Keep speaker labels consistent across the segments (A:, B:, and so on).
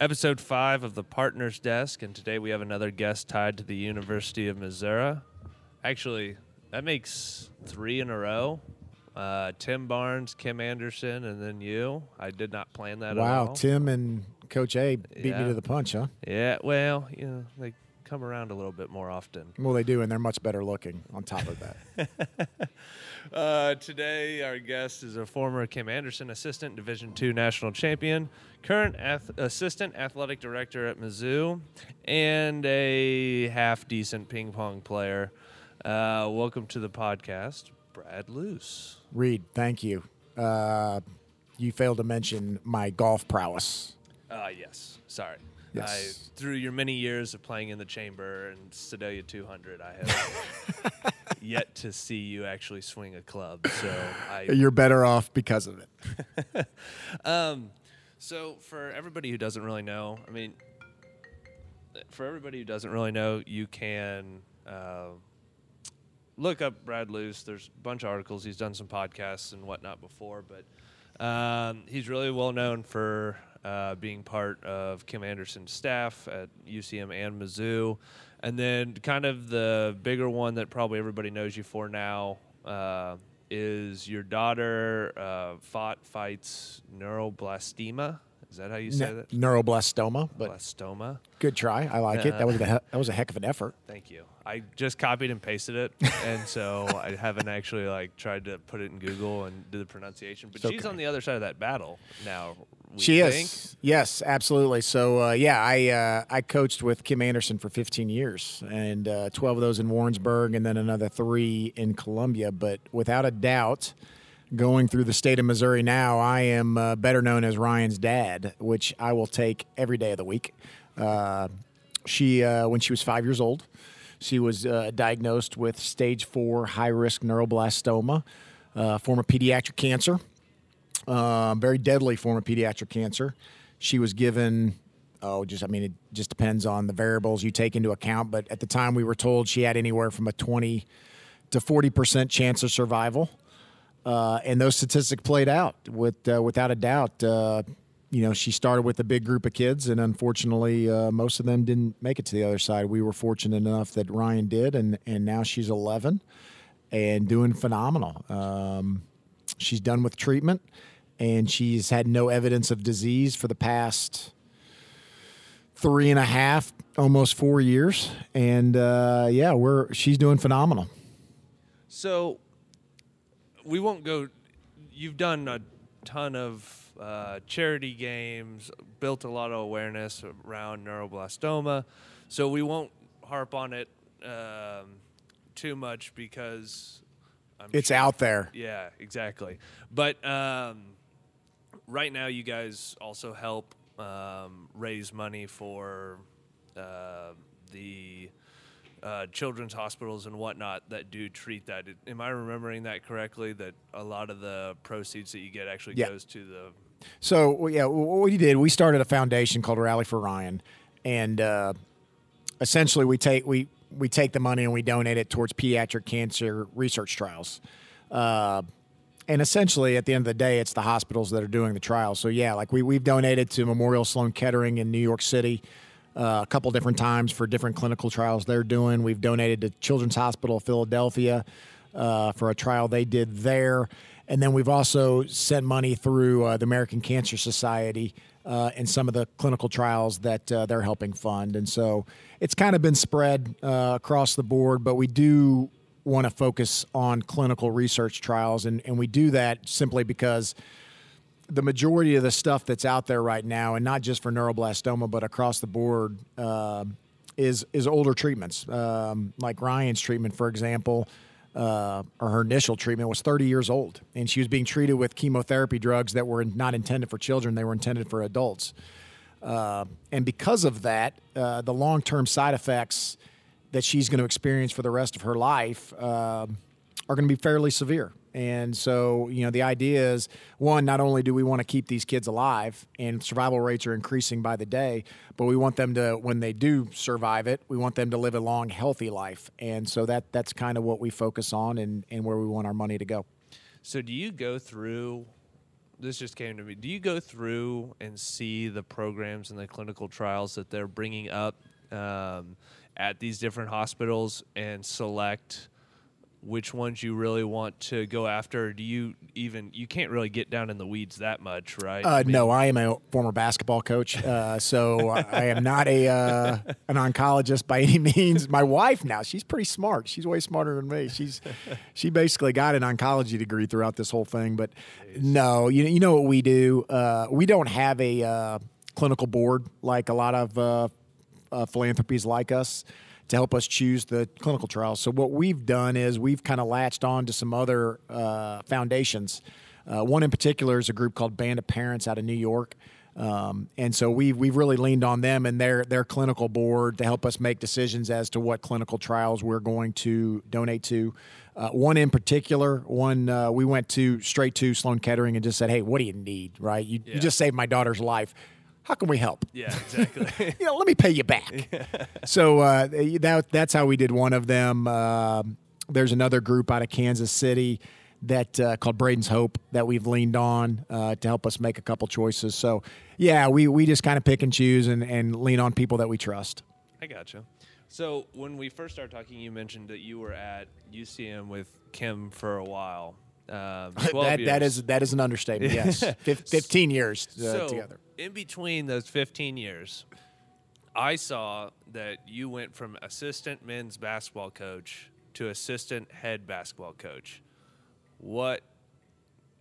A: episode five of the Partners Desk, and today we have another guest tied to the University of Missouri. Actually, that makes three in a row. Uh, Tim Barnes, Kim Anderson, and then you. I did not plan that at
B: Wow. Tim and Coach A beat
A: Yeah.
B: me to the punch, huh?
A: Yeah, well, you know, they come around a little bit more often.
B: Well, they do, and they're much better looking. On top of that,
A: Uh, today, our guest is a former Kim Anderson assistant, Division II national champion, current ath- assistant athletic director at Mizzou, and a half decent ping pong player. Uh, welcome to the podcast, Brad Loos.
B: Reid, thank you. Uh, you failed to mention my golf prowess.
A: Uh, yes, sorry.
B: Yes.
A: I, through your many years of playing in the chamber and Sedalia 200, I have yet to see you actually swing a club. So I
B: You're better off because of it.
A: Um, so for everybody who doesn't really know, I mean, for everybody who doesn't really know, you can uh, look up Brad Loos. There's a bunch of articles. He's done some podcasts and whatnot before, but um, he's really well known for uh, being part of Kim Anderson's staff at UCM and Mizzou. And then, kind of the bigger one that probably everybody knows you for now uh, is your daughter uh, fought fights neuroblastema. Is that how you say
B: Ne-
A: that?
B: neuroblastoma, but
A: Blastoma.
B: good try. I like it. That was a he- that was a heck of an effort.
A: Thank you. I just copied and pasted it, and so I haven't actually like tried to put it in Google and do the pronunciation. But she's on the other side of that battle now.
B: She
A: think.
B: is. Yes, absolutely. So uh, yeah, I uh, I coached with Kim Anderson for 15 years, and uh, 12 of those in Warrensburg, and then another three in Columbia. But without a doubt, going through the state of Missouri now, I am uh, better known as Rhyan's dad, which I will take every day of the week. Uh, she, uh, when she was five years old, she was uh, diagnosed with stage four high risk neuroblastoma, uh, form of pediatric cancer um, very deadly form of pediatric cancer. She was given, oh, just I mean, it just depends on the variables you take into account. But at the time, we were told she had anywhere from a 20 to 40 percent chance of survival, uh, and those statistics played out with uh, without a doubt. Uh, you know, she started with a big group of kids, and unfortunately, uh, most of them didn't make it to the other side. We were fortunate enough that Rhyan did, and and now she's 11 and doing phenomenal. Um, she's done with treatment and she's had no evidence of disease for the past three and a half almost four years and uh, yeah we're she's doing phenomenal
A: So we won't go. You've done a ton of uh, charity games, built a lot of awareness around neuroblastoma. So we won't harp on it um, too much because I'm
B: it's
A: sure-
B: out there
A: Yeah, exactly. But um, right now, you guys also help um, raise money for uh, the uh, children's hospitals and whatnot that do treat that. Am I remembering that correctly? That a lot of the proceeds that you get actually
B: Yeah.
A: goes to the
B: So yeah, what we did, we started a foundation called Rally for Rhyan, and uh, essentially we take we we take the money and we donate it towards pediatric cancer research trials. Uh, and essentially, at the end of the day, it's the hospitals that are doing the trials. So yeah, like we we've donated to Memorial Sloan Kettering in New York City. Uh, a couple different times for different clinical trials they're doing. We've donated to Children's Hospital of Philadelphia uh, for a trial they did there. And then we've also sent money through uh, the American Cancer Society uh, in some of the clinical trials that uh, they're helping fund. And so it's kind of been spread uh, across the board, but we do want to focus on clinical research trials. And, and we do that simply because the majority of the stuff that's out there right now, and not just for neuroblastoma, but across the board, um is is older treatments. Um, like Rhyan's treatment, for example, uh, or her initial treatment was 30 years old, and she was being treated with chemotherapy drugs that were not intended for children; they were intended for adults. Uh, and because of that, uh, the long term side effects that she's going to experience for the rest of her life um are going to be fairly severe. And so, you know, the idea is one, not only do we want to keep these kids alive and survival rates are increasing by the day, but we want them to, when they do survive it, we want them to live a long, healthy life. And so that that's kind of what we focus on and, and where we want our money to go.
A: So do you go through this just came to me. Do you go through and see the programs and the clinical trials that they're bringing up um, at these different hospitals and select which ones you really want to go after? Do you even you can't really get down in the weeds that much, right?
B: Uh,
A: I mean,
B: no, I am a former basketball coach, uh, so I am not a uh, an oncologist by any means. My wife now, she's pretty smart. She's way smarter than me. She's she basically got an oncology degree throughout this whole thing. But no, you you know what we do? Uh, we don't have a uh, clinical board like a lot of uh, philanthropies like us to help us choose the clinical trials. So what we've done is we've kind of latched on to some other uh, foundations. Uh, one in particular is a group called Band of Parents out of New York. Um, and so we've, we've really leaned on them and their, their clinical board to help us make decisions as to what clinical trials we're going to donate to. Uh, one in particular, one uh, we went to straight to Sloan Kettering and just said, "Hey, what do you need? Right? You,
A: Yeah.
B: you just saved my daughter's life. How can we help?
A: Yeah, exactly.
B: you know, let me pay you back. so uh, that that's how we did one of them. Uh, there's another group out of Kansas City that uh, called Braden's Hope that we've leaned on uh, to help us make a couple choices. So yeah, we we just kind of pick and choose and, and lean on people that we trust.
A: I gotcha. So when we first started talking, you mentioned that you were at UCM with Kim for a while. Um, 12
B: that that
A: years.
B: is that is an understatement. Yes, Fif- fifteen years uh,
A: so
B: together.
A: in between those 15 years, I saw that you went from assistant men's basketball coach to assistant head basketball coach. What?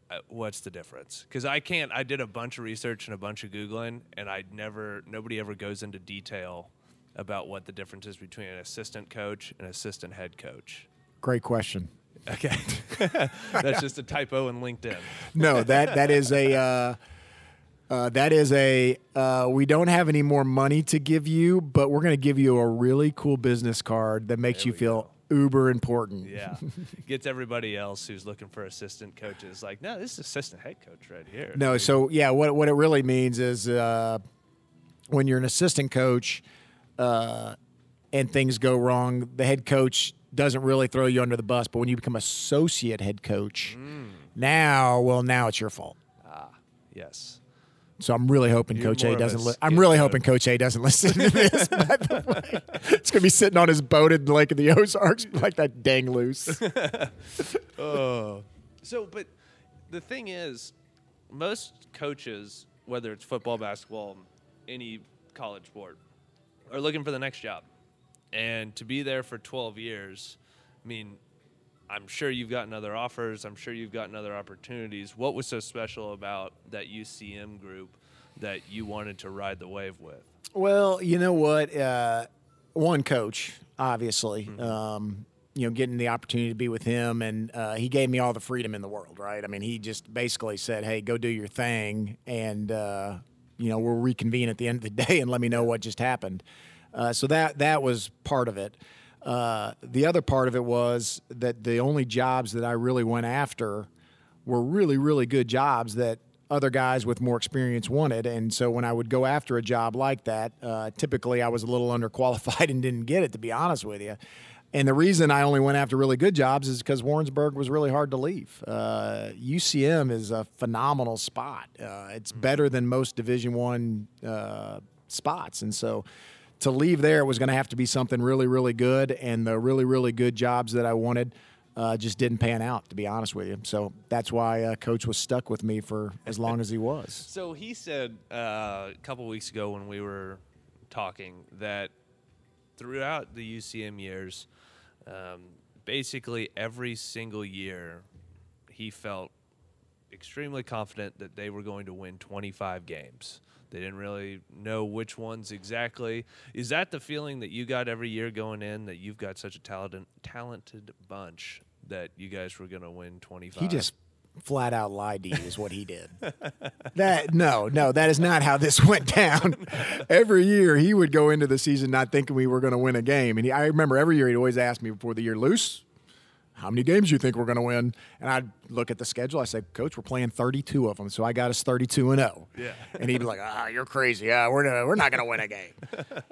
A: Uh, what's the difference? Because I can't. I did a bunch of research and a bunch of googling, and I never. Nobody ever goes into detail about what the difference is between an assistant coach and assistant head coach.
B: Great question.
A: Okay, that's just a typo in LinkedIn.
B: No, that that is a uh, uh, that is a uh, we don't have any more money to give you, but we're going to give you a really cool business card that makes
A: There
B: you feel
A: go.
B: uber important.
A: Yeah, gets everybody else who's looking for assistant coaches like, no, this is assistant head coach right here.
B: No, so yeah, what what it really means is uh, when you're an assistant coach uh, and things go wrong, the head coach doesn't really throw you under the bus. But when you become associate head coach,
A: Mm.
B: now well, now it's your fault.
A: Ah, yes,
B: So I'm really hoping
A: You're
B: Coach A doesn't. Li- I'm really hoping Coach A doesn't listen to this. by the way. It's gonna be sitting on his boat in the Lake of the Ozarks like that dang Loos.
A: oh, so but the thing is, most coaches, whether it's football, basketball, any college sport, are looking for the next job, and to be there for 12 years, I mean. I'm sure you've gotten other offers. I'm sure you've gotten other opportunities. What was so special about that UCM group that you wanted to ride the wave with?
B: Well, you know what? Uh, one coach, obviously. Um, you know, getting the opportunity to be with him, and uh, he gave me all the freedom in the world. Right? I mean, he just basically said, "Hey, go do your thing," and uh, you know, we'll reconvene at the end of the day and let me know what just happened. Uh, so that that was part of it. Uh, the other part of it was that the only jobs that I really went after were really, really good jobs that other guys with more experience wanted. And so when I would go after a job like that, uh, typically I was a little underqualified and didn't get it, to be honest with you. And the reason I only went after really good jobs is because Warrensburg was really hard to leave. Uh, UCM is a phenomenal spot. Uh, it's better than most Division One uh, spots, and so to leave there was going to have to be something really, really good. And the really, really good jobs that I wanted uh, just didn't pan out, to be honest with you. So that's why uh, Coach was stuck with me for as long as he was.
A: So he said uh, a couple weeks ago when we were talking that throughout the UCM years, um, basically every single year, he felt extremely confident that they were going to win 25 games. They didn't really know which ones exactly. Is that the feeling that you got every year going in that you've got such a talented talented bunch that you guys were going to win 25?
B: He just flat out lied to you, is what he did. that no, no, that is not how this went down. every year he would go into the season not thinking we were going to win a game, and he, I remember every year he'd always ask me before the year, "Loos, how many games do you think we're going to win?" And I'd look at the schedule. I said, Coach, we're playing 32 of them, so I got us 32 and 0.
A: Yeah.
B: And he'd be like, Ah, you're crazy. Yeah, we're not, we're not going to win a game.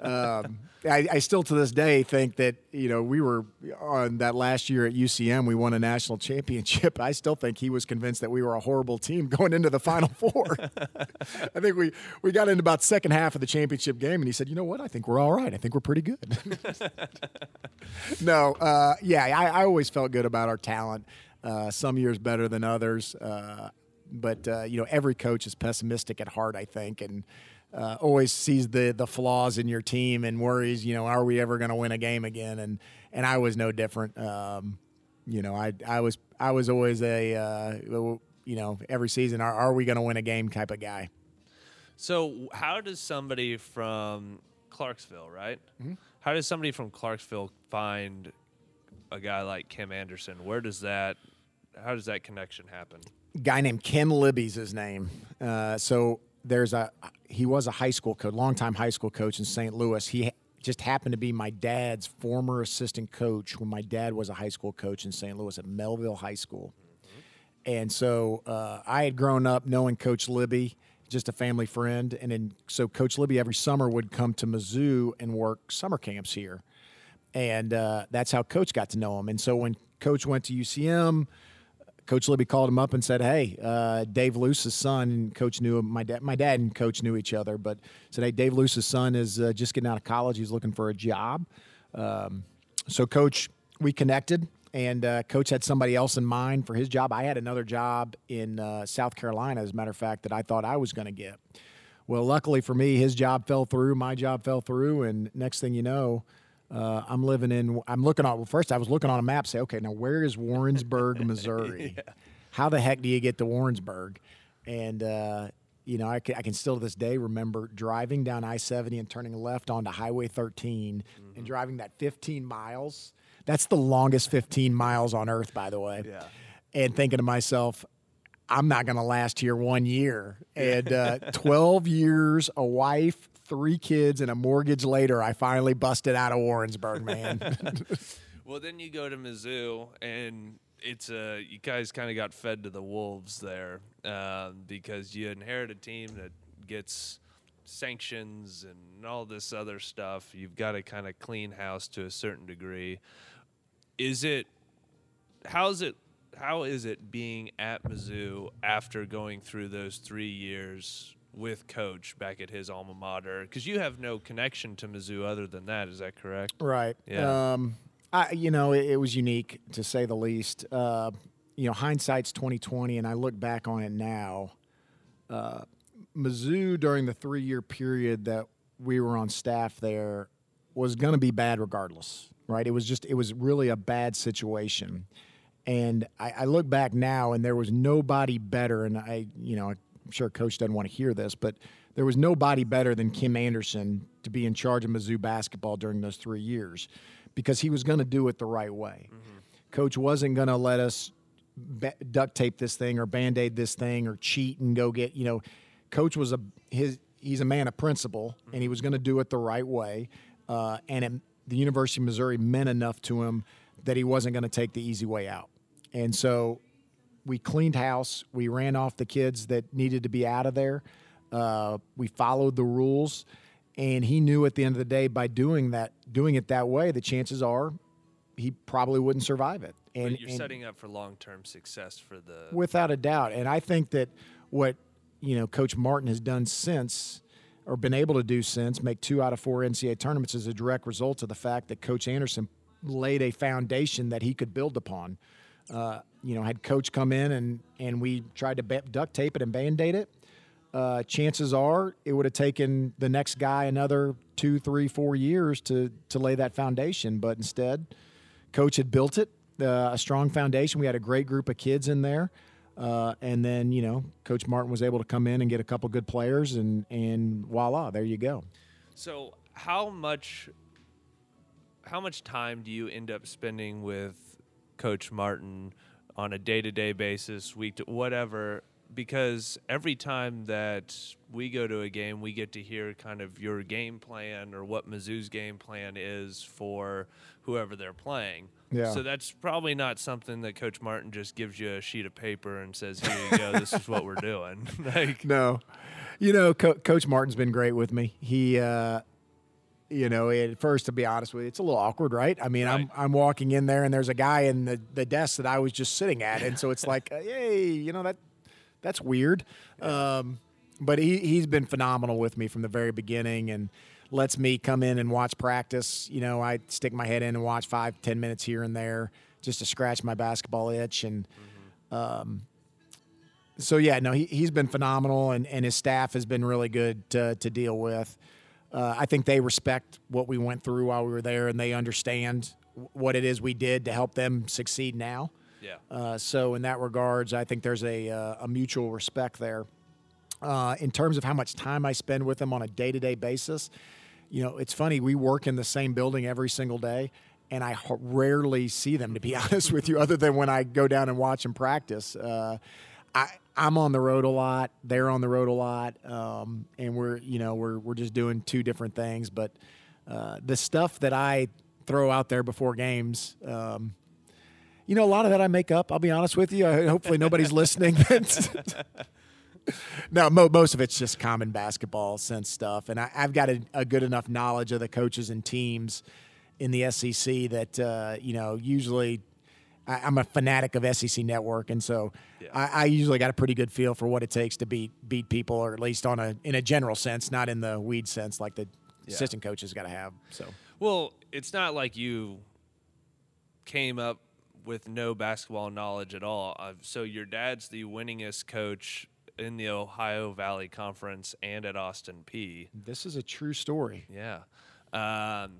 B: um, I, I still to this day think that you know we were on that last year at UCM. We won a national championship. I still think he was convinced that we were a horrible team going into the Final Four. I think we we got into about second half of the championship game, and he said, "You know what? I think we're all right. I think we're pretty good." no, uh, yeah, I, I always felt good about our talent. Uh, some years better than others, uh, but uh, you know every coach is pessimistic at heart. I think, and uh, always sees the the flaws in your team and worries. You know, are we ever going to win a game again? And and I was no different. Um, you know, I I was I was always a uh, you know every season are, are we going to win a game type of guy.
A: So how does somebody from Clarksville, right? Mm-hmm. How does somebody from Clarksville find a guy like Kim Anderson? Where does that how does that connection happen?
B: Guy named Ken Libby's his name. Uh, so there's a he was a high school coach, longtime high school coach in St. Louis. He just happened to be my dad's former assistant coach when my dad was a high school coach in St. Louis at Mehlville High School. Mm-hmm. And so uh, I had grown up knowing Coach Libby, just a family friend, and then so Coach Libby every summer would come to Mizzou and work summer camps here, and uh, that's how Coach got to know him. And so when Coach went to UCM Coach Libby called him up and said, "Hey, uh, Dave Loos's son." And Coach knew my dad. My dad and Coach knew each other, but said, "Hey, Dave Loos's son is uh, just getting out of college. He's looking for a job." Um, so, Coach, we connected, and uh, Coach had somebody else in mind for his job. I had another job in uh, South Carolina, as a matter of fact, that I thought I was going to get. Well, luckily for me, his job fell through. My job fell through, and next thing you know uh, I'm living in. I'm looking on. Well, first I was looking on a map. Say, okay, now where is Warrensburg, Missouri? yeah. How the heck do you get to Warrensburg? And uh, you know, I can, I can, still to this day remember driving down I-70 and turning left onto Highway 13 mm-hmm. and driving that 15 miles. That's the longest 15 miles on Earth, by the way.
A: Yeah.
B: And thinking to myself, I'm not going to last here one year. And uh, 12 years, a wife, three kids and a mortgage later, I finally busted out of Warrensburg, man.
A: well, then you go to Mizzou, and it's a you guys kind of got fed to the wolves there um, because you inherit a team that gets sanctions and all this other stuff. You've got to kind of clean house to a certain degree. Is it? How's it? How is it being at Mizzou after going through those three years with coach back at his alma mater because you have no connection to Mizzou other than that. Is that correct?
B: Right. Yeah. Um, I, you know, it, it, was unique to say the least. Uh, you know, hindsight's twenty twenty, and I look back on it now. Uh, Mizzou during the three year period that we were on staff there was going to be bad regardless, right? It was just it was really a bad situation. And I, I, look back now, and there was nobody better. And I, you know, I'm sure coach doesn't want to hear this, but there was nobody better than Kim Anderson to be in charge of Mizzou basketball during those three years because he was going to do it the right way. Mm-hmm. Coach wasn't going to let us duct tape this thing or band aid this thing or cheat and go get, you know, coach was a, his, he's a man of principle mm-hmm. and he was going to do it the right way. Uh, and it, the University of Missouri meant enough to him that he wasn't going to take the easy way out. And so we cleaned house. We ran off the kids that needed to be out of there. Uh, we followed the rules, and he knew at the end of the day by doing that, doing it that way, the chances are he probably wouldn't survive it.
A: And but you're and setting up for long-term success for the
B: without a doubt. And I think that what you know Coach Martin has done since or been able to do since make two out of four NCAA tournaments is a direct result of the fact that Coach Anderson laid a foundation that he could build upon. Uh, you know, had coach come in and and we tried to duct tape it and band aid it. Uh, chances are it would have taken the next guy another two, three, four years to to lay that foundation. But instead, coach had built it, uh, a strong foundation. We had a great group of kids in there. Uh, and then you know, Coach Martin was able to come in and get a couple good players, and and voila, there you go.
A: So how much how much time do you end up spending with Coach Martin on a day to day basis, week to whatever, because every time that we go to a game, we get to hear kind of your game plan or what Mizzou's game plan is for whoever they're playing.
B: Yeah.
A: So that's probably not something that Coach Martin just gives you a sheet of paper and says, "Here you go. this is what we're doing." like,
B: No, you know, Co- Coach Martin's been great with me. He, uh, you know, at first, to be honest with you, it's a little awkward, right? I mean, I'm I'm walking in there and there's a guy in the, the desk that I was just sitting at, and so it's like, uh, hey, you know that that's weird. Um, but he he's been phenomenal with me from the very beginning and lets me come in and watch practice. You know, I stick my head in and watch five ten minutes here and there just to scratch my basketball itch and so yeah, no, he he's been phenomenal, and, and his staff has been really good to, to deal with. Uh, I think they respect what we went through while we were there, and they understand what it is we did to help them succeed now.
A: yeah.
B: Uh, so in that regards, I think there's a uh, a mutual respect there. Uh, in terms of how much time I spend with them on a day to day basis, you know, it's funny. We work in the same building every single day, and I h- rarely see them, to be honest with you, other than when I go down and watch them practice. Uh, I, I'm on the road a lot. They're on the road a lot, um, and we're you know we're we're just doing two different things. But uh, the stuff that I throw out there before games, um, you know, a lot of that I make up. I'll be honest with you. I, hopefully, nobody's listening. no, mo- most of it's just common basketball sense stuff, and I, I've got a, a good enough knowledge of the coaches and teams in the SEC that uh, you know usually. I, I'm a fanatic of SEC Network, and so
A: Yeah.
B: I, I usually got a pretty good feel for what it takes to beat beat people, or at least on a in a general sense, not in the weed sense like the
A: Yeah.
B: assistant coaches got to have. So
A: Well, it's not like you came up with no basketball knowledge at all. Uh, so your dad's the winningest coach in the Ohio Valley Conference and at Austin Peay.
B: this is a true story,
A: Yeah. Um,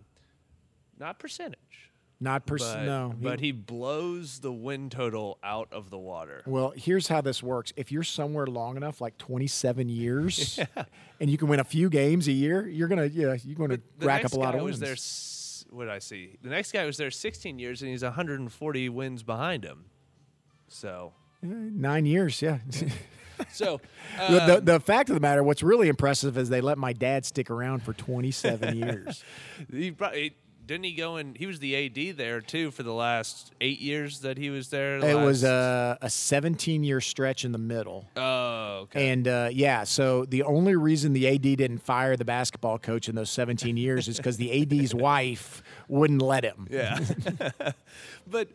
A: not percentage.
B: Not pers-
A: but,
B: no,
A: but he blows the win total out of the water.
B: Well, here's how this works. If you're somewhere long enough, like 27 years, and you can win a few games a year, you're gonna yeah, you're gonna rack up a lot
A: guy
B: of
A: was
B: wins.
A: there. What did I see? The next guy was there 16 years, and he's 140 wins behind him. So,
B: Eh, Nine years, yeah.
A: so
B: the, the,
A: um,
B: the fact of the matter, what's really impressive is they let my dad stick around for 27 years.
A: He probably didn't he go and he was the AD there too for the last eight years that he was there.
B: It was a, a 17 year stretch in the middle.
A: oh okay.
B: And uh, yeah, so the only reason the AD didn't fire the basketball coach in those 17 years is because the AD's wife wouldn't let him.
A: yeah. but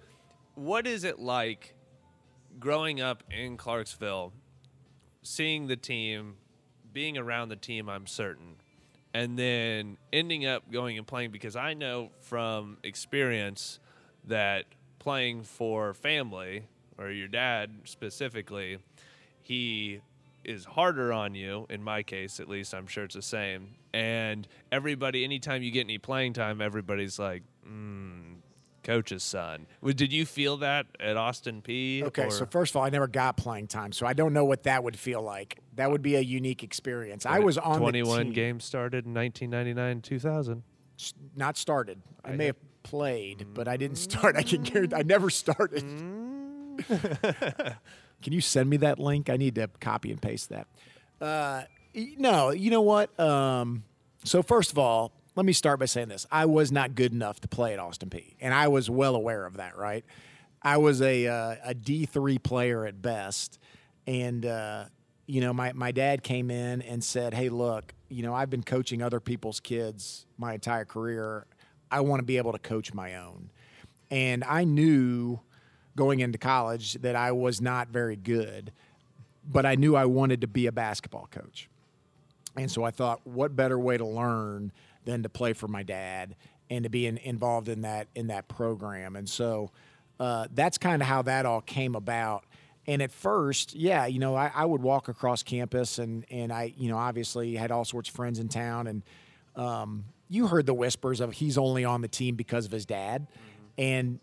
A: what is it like growing up in Clarksville, seeing the team, being around the team? I'm certain. And then ending up going and playing because I know from experience that playing for family or your dad specifically, he is harder on you. In my case, at least, I'm sure it's the same. And everybody, anytime you get any playing time, everybody's like, mm, coach's son. Did you feel that at Austin Peay?
B: Okay,
A: or-
B: so first of all, I never got playing time, so I don't know what that would feel like. That would be a unique experience. I was on
A: 21
B: the team,
A: games started in 1999 2000.
B: not started. I,
A: I
B: may
A: have-
B: have played, but I didn't start. I can guarantee I never started. can you send me that link? I need to copy and paste that. Uh, no, you know what? Um, so first of all, let me start by saying this: I was not good enough to play at Austin Peay, and I was well aware of that. Right? I was a uh, a D three player at best, and uh, you know my my dad came in and said, "Hey, look, you know I've been coaching other people's kids my entire career. I want to be able to coach my own," and I knew going into college that I was not very good, but I knew I wanted to be a basketball coach. And so I thought, what better way to learn than to play for my dad and to be in, involved in that in that program? And so uh, that's kind of how that all came about. And at first, yeah, you know, I, I would walk across campus, and and I, you know, obviously had all sorts of friends in town, and um, you heard the whispers of he's only on the team because of his dad, and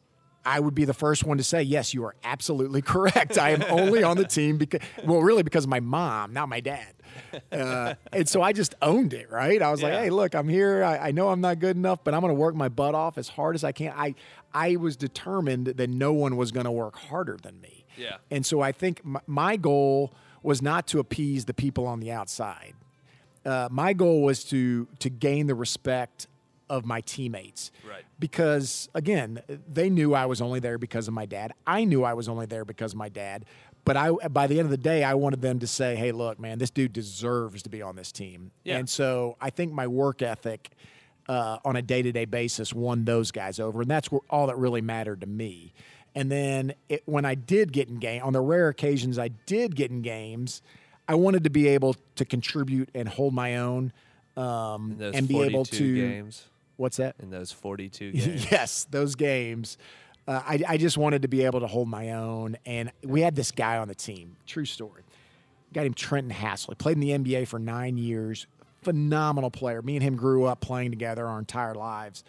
B: I would be the first one to say, yes, you are absolutely correct. I am only on the team because, well, really because of my mom, not my dad. Uh, and so I just owned it, right? I was like, hey, look, I'm here. I, I know I'm not good enough, but I'm going to work my butt off as hard as I can. I, I was determined that no one was going to work harder than me.
A: Yeah.
B: And so I think my, my goal was not to appease the people on the outside. Uh, my goal was to to gain the respect of my teammates.
A: Right.
B: Because again, they knew I was only there because of my dad. I knew I was only there because of my dad. But I, by the end of the day, I wanted them to say, "Hey, look, man, this dude deserves to be on this team."
A: Yeah.
B: And so I think my work ethic uh, on a day-to-day basis won those guys over, and that's all that really mattered to me. And then it, when I did get in game, on the rare occasions I did get in games, I wanted to be able to contribute and hold my own, um, and be able to.
A: games.
B: What's that?
A: In those 42 games.
B: yes, those games. Uh, I, I just wanted to be able to hold my own. And we had this guy on the team. True story. Guy named Trenton Hassell. He played in the NBA for nine years. Phenomenal player. Me and him grew up playing together our entire lives.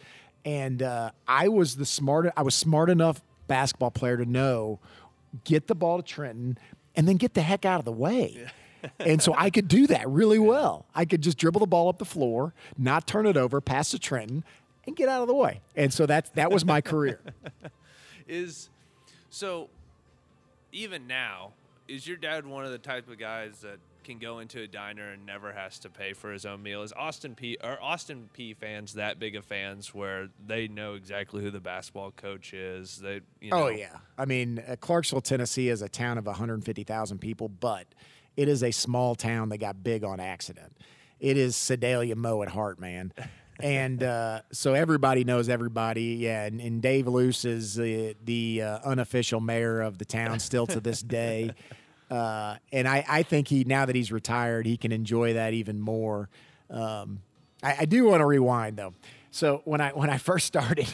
B: And uh, I was the smart. I was smart enough basketball player to know get the ball to Trenton and then get the heck out of the way. And so I could do that really well. I could just dribble the ball up the floor, not turn it over, pass to Trenton, and get out of the way. And so that that was my career.
A: Is so even now, is your dad one of the type of guys that can go into a diner and never has to pay for his own meal? Is Austin Peay are Austin Peay fans that big of fans where they know exactly who the basketball coach is? They you know,
B: Oh yeah. I mean, uh, Clarksville, Tennessee is a town of 150,000 people, but it is a small town that got big on accident. It is Sedalia Mo at heart, man. and uh, so everybody knows everybody. Yeah, and, and Dave Loos is the, the uh, unofficial mayor of the town still to this day. Uh, and I, I think he now that he's retired, he can enjoy that even more. Um, I, I do want to rewind though. So when I when I first started,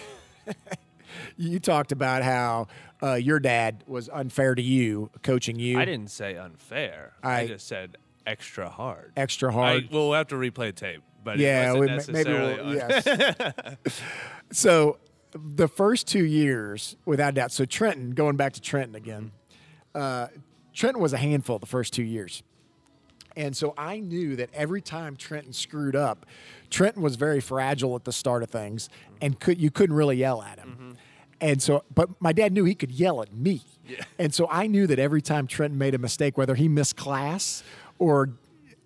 B: you talked about how uh, your dad was unfair to you coaching you.
A: I didn't say unfair. I,
B: I-
A: just said extra hard.
B: extra
A: I,
B: hard.
A: we'll have to replay tape, but
B: yeah, we, maybe we'll, yes. so the first two years, without doubt. So Trenton, going back to Trenton again, uh, Trenton was a handful the first two years. And so I knew that every time Trenton screwed up, Trenton was very fragile at the start of things, and could you couldn't really yell at him. And so, but my dad knew he could yell at me, and so I knew that every time Trenton made a mistake, whether he missed class or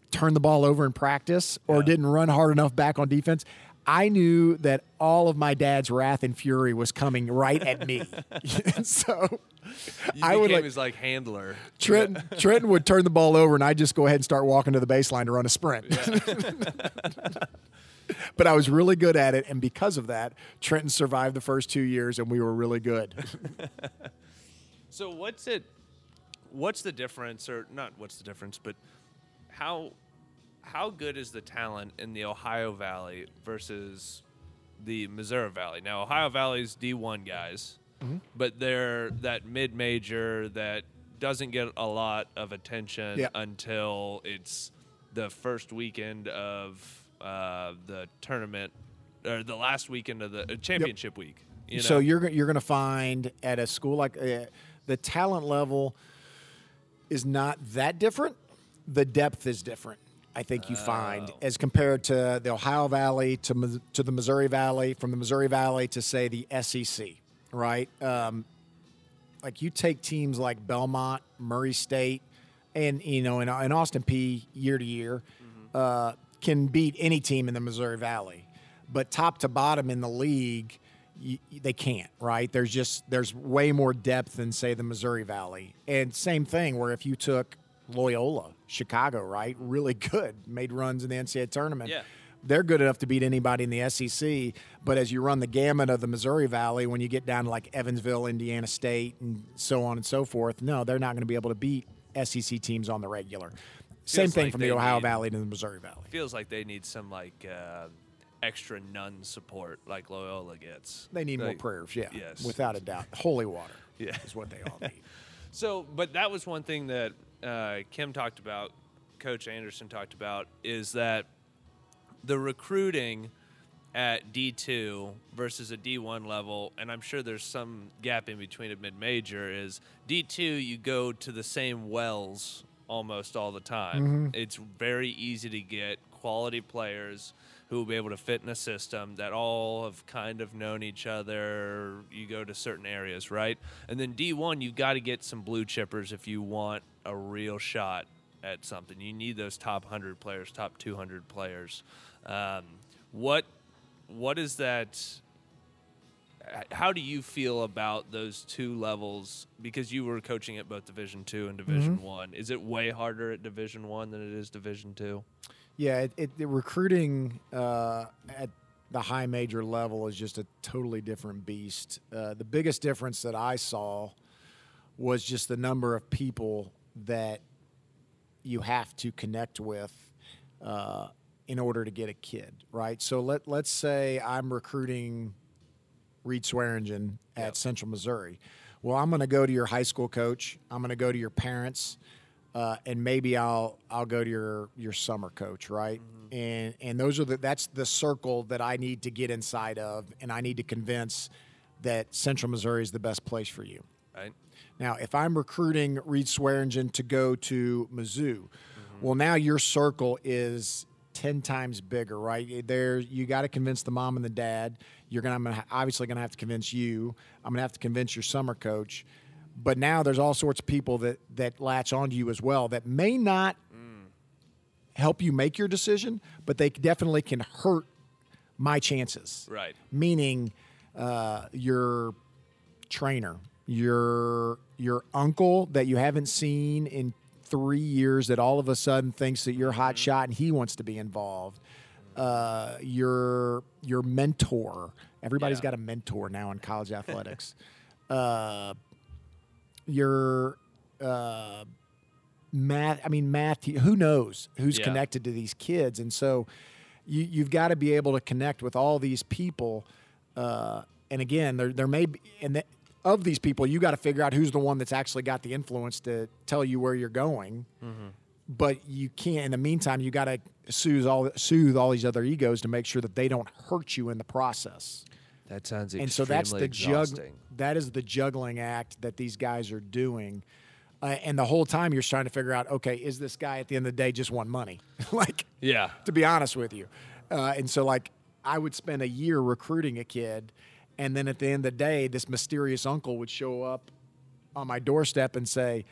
B: turned the ball over in practice or didn't run hard enough back on defense, I knew that all of my dad's wrath and fury was coming right at me. so
A: You
B: I would like
A: his like handler.
B: Trenton, Trenton would turn the ball over, and I'd just go ahead and start walking to the baseline to run a sprint. but I was really good at it, and because of that, Trenton survived the first two years, and we were really good.
A: So what's it? What's the difference, or not? What's the difference? But how how good is the talent in the Ohio Valley versus the Missouri Valley? Now Ohio Valley's D one guys,
B: Mm-hmm.
A: but they're that mid major that doesn't get a lot of attention
B: Yeah.
A: until it's the first weekend of uh, the tournament or the last weekend of the uh, championship week. You know?
B: So you're you're going to find at a school like uh, the talent level is not that different. The depth is different. I think you find
A: Oh.
B: as compared to the Ohio Valley to to the Missouri Valley, from the Missouri Valley to say the SEC, right? Um, like you take teams like Belmont, Murray State, and you know, and, and Austin Peay year to year uh, can beat any team in the Missouri Valley, but top to bottom in the league, y they can't. Right? There's just there's way more depth than say the Missouri Valley, and same thing where if you took Loyola, Chicago, right, really good, made runs in the NCAA tournament
A: Yeah.
B: they're good enough to beat anybody in the SEC. But as you run the gamut of the Missouri Valley, when you get down to like Evansville, Indiana State, and so on and so forth, no, they're not going to be able to beat SEC teams on the regular. Same thing
A: like
B: from the Ohio
A: need-
B: Valley to the Missouri Valley.
A: feels like they need some like uh, extra nun support like Loyola gets.
B: They need more prayers, yeah,
A: Yes.
B: without a doubt. Holy water,
A: Yeah.
B: is what they all need.
A: So, but that was one thing that uh, Kim talked about, Coach Anderson talked about, is that the recruiting at D2 versus a D1 level, and I'm sure there's some gap in between a mid major, is D2, you go to the same wells almost all the time. It's very easy to get quality players who will be able to fit in a system that all have kind of known each other. You go to certain areas, right? And then D1, you've got to get some blue chippers if you want a real shot at something. You need those top 100 players, top 200 players. Um, what what is that? How do you feel about those two levels? Because you were coaching at both Division Two and Division One. Is it way harder at Division One than it is Division Two?
B: Yeah, it, it, the recruiting uh, at the high major level is just a totally different beast. Uh, the biggest difference that I saw was just the number of people that you have to connect with uh, in order to get a kid, right? So let let's say I'm recruiting Reid Swearingen at
A: Yep.
B: Central Missouri. Well, I'm going to go to your high school coach. I'm going to go to your parents, uh, and maybe I'll I'll go to your your summer coach, right? And and those are the that's the circle that I need to get inside of, and I need to convince that Central Missouri is the best place for you.
A: Right?
B: Now, if I'm recruiting Reid Swearingen to go to Mizzou, well, now your circle is ten times bigger, right? There, you got to convince the mom and the dad. You're gonna, I'm gonna obviously gonna have to convince you. I'm gonna have to convince your summer coach. But now there's all sorts of people that that latch onto you as well that may not help you make your decision, but they definitely can hurt my chances
A: Right.
B: meaning uh, your trainer, your your uncle that you haven't seen in three years that all of a sudden thinks that you're hot shot and he wants to be involved. Uh, your your mentor. Everybody's
A: Yeah.
B: got a mentor now in college athletics. uh, your uh, math. I mean, math. Who knows who's
A: Yeah.
B: connected to these kids? And so, you you've got to be able to connect with all these people. Uh, and again, there there may be and the, of these people, you got to figure out who's the one that's actually got the influence to tell you where you're going. But you can't. In the meantime, you got to soothe all soothe all these other egos to make sure that they don't hurt you in the process
A: That sounds
B: and so that's the jug that is the juggling act that these guys are doing uh, and the whole time you're trying to figure out okay is this guy at the end of the day just want money like
A: Yeah.
B: to be honest with you uh, and so like i would spend a year recruiting a kid and then at the end of the day this mysterious uncle would show up on my doorstep and say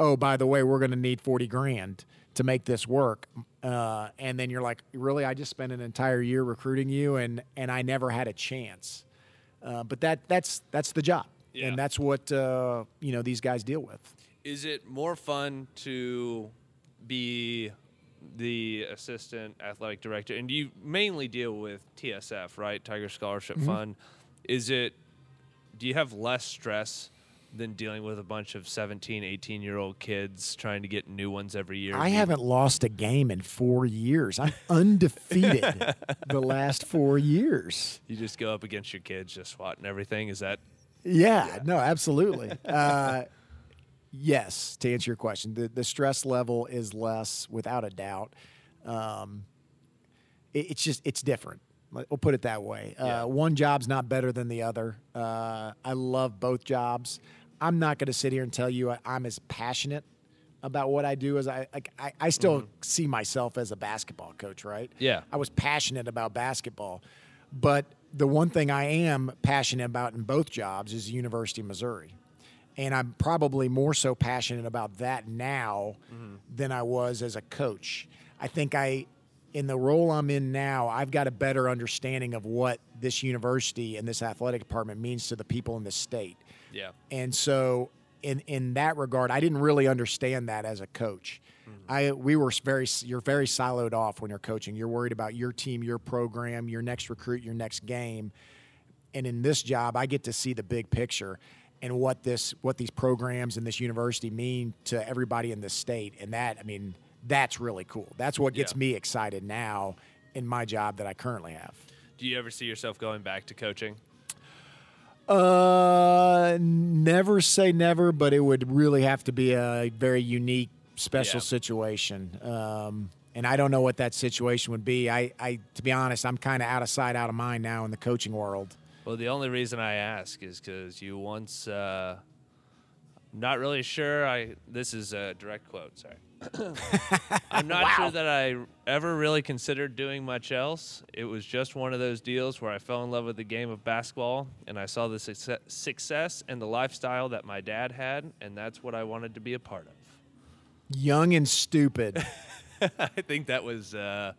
B: oh by the way we're going to need 40 grand to make this work uh, and then you're like really i just spent an entire year recruiting you and and i never had a chance uh, but that that's that's the job
A: Yeah.
B: and that's what uh, you know these guys deal with
A: Is it more fun to be the assistant athletic director, and you mainly deal with TSF, right? Tiger Scholarship
B: Mm-hmm.
A: Fund. Is it? Do you have less stress than dealing with a bunch of 17, 18 year old kids trying to get new ones every year?
B: I haven't lost a game in four years. I'm undefeated the last four years.
A: You just go up against your kids, just swatting everything. Is that?
B: Yeah, no, absolutely. Uh, yes, to answer your question, the, the stress level is less without a doubt. Um, it, it's just it's different. We'll put it that way.
A: Yeah.
B: Uh, one job's not better than the other. Uh, I love both jobs. I'm not going to sit here and tell you I, I'm as passionate about what I do as I like. I, I still see myself as a basketball coach, right?
A: Yeah.
B: I was passionate about basketball, but the one thing I am passionate about in both jobs is the University of Missouri. And I'm probably more so passionate about that now than I was as a coach. I think I, in the role I'm in now, I've got a better understanding of what this university and this athletic department means to the people in the state.
A: Yeah.
B: And so in in that regard, I didn't really understand that as a coach. Mm-hmm. I we were very you're very siloed off when you're coaching. You're worried about your team, your program, your next recruit, your next game. And in this job, I get to see the big picture and what this what these programs and this university mean to everybody in the state. And that, I mean, that's really cool. That's what gets
A: Yeah.
B: me excited now in my job that I currently have.
A: Do you ever see yourself going back to coaching?
B: Uh, never say never, but it would really have to be a very unique, special
A: Yeah.
B: situation. Um, and I don't know what that situation would be. I, I to be honest, I'm kind of out of sight, out of mind now in the coaching world.
A: Well, the only reason I ask is because you once, uh, not really sure. I this is a direct quote. Sorry, I'm not sure that I ever really considered doing much else. It was just one of those deals where I fell in love with the game of basketball, and I saw the success, success and the lifestyle that my dad had, and that's what I wanted to be a part of.
B: Young and stupid.
A: I think that was. Uh,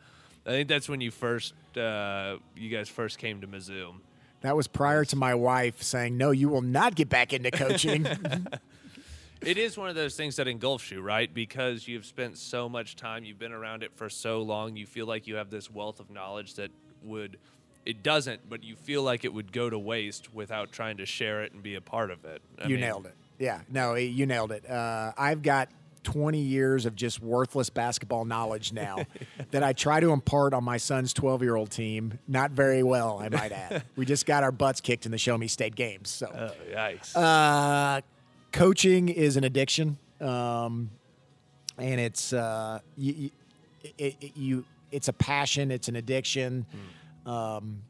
A: I think that's when you first, uh, you guys first came to Mizzou.
B: That was prior to my wife saying, "No, you will not get back into coaching."
A: It is one of those things that engulfs you, right? Because you've spent so much time, you've been around it for so long, you feel like you have this wealth of knowledge that would, it doesn't, but you feel like it would go to waste without trying to share it and be a part of it. I
B: you
A: mean,
B: nailed it. Yeah, no, you nailed it. Uh, I've got 20 years of just worthless basketball knowledge now that I try to impart on my son's 12 year old team. Not very well, I might add. we just got our butts kicked in the Show Me State games. So,
A: Oh, yikes.
B: uh, coaching is an addiction, um, and it's uh, you, you, it, it, you it's a passion. It's an addiction. Um,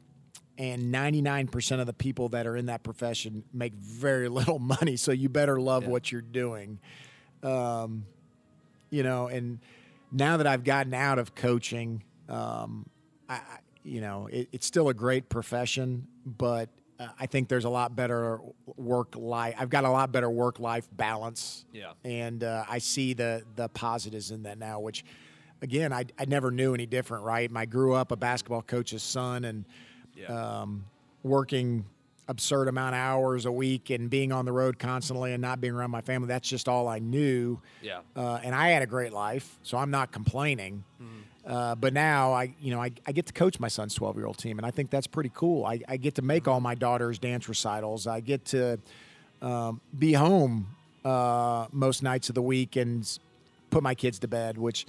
B: and 99% of the people that are in that profession make very little money so you better love
A: Yeah.
B: what you're doing um, you know and now that i've gotten out of coaching um, I- you know it, it's still a great profession but uh, i think there's a lot better work life i've got a lot better work life balance
A: Yeah.
B: and uh, i see the the positives in that now which again I, I never knew any different right i grew up a basketball coach's son and
A: yeah.
B: um, working absurd amount of hours a week and being on the road constantly and not being around my family. That's just all I knew.
A: yeah.
B: Uh, and I had a great life, so I'm not complaining.
A: Mm-hmm.
B: Uh, but now I, you know, I, I get to coach my son's 12 year old team, and I think that's pretty cool. I, I get to make all my daughter's dance recitals. I get to um, be home uh, most nights of the week and put my kids to bed, which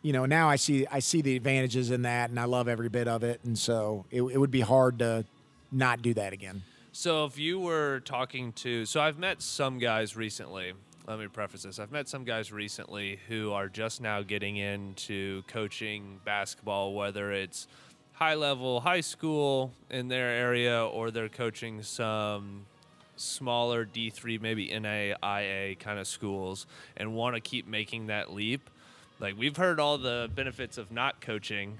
B: you know now I see I see the advantages in that, and I love every bit of it. And so it, it would be hard to not do that again.
A: So if you were talking to, so I've met some guys recently. Let me preface this. I've met some guys recently who are just now getting into coaching basketball, whether it's high level high school in their area or they're coaching some smaller D3, maybe NAIA kind of schools and want to keep making that leap. Like we've heard all the benefits of not coaching.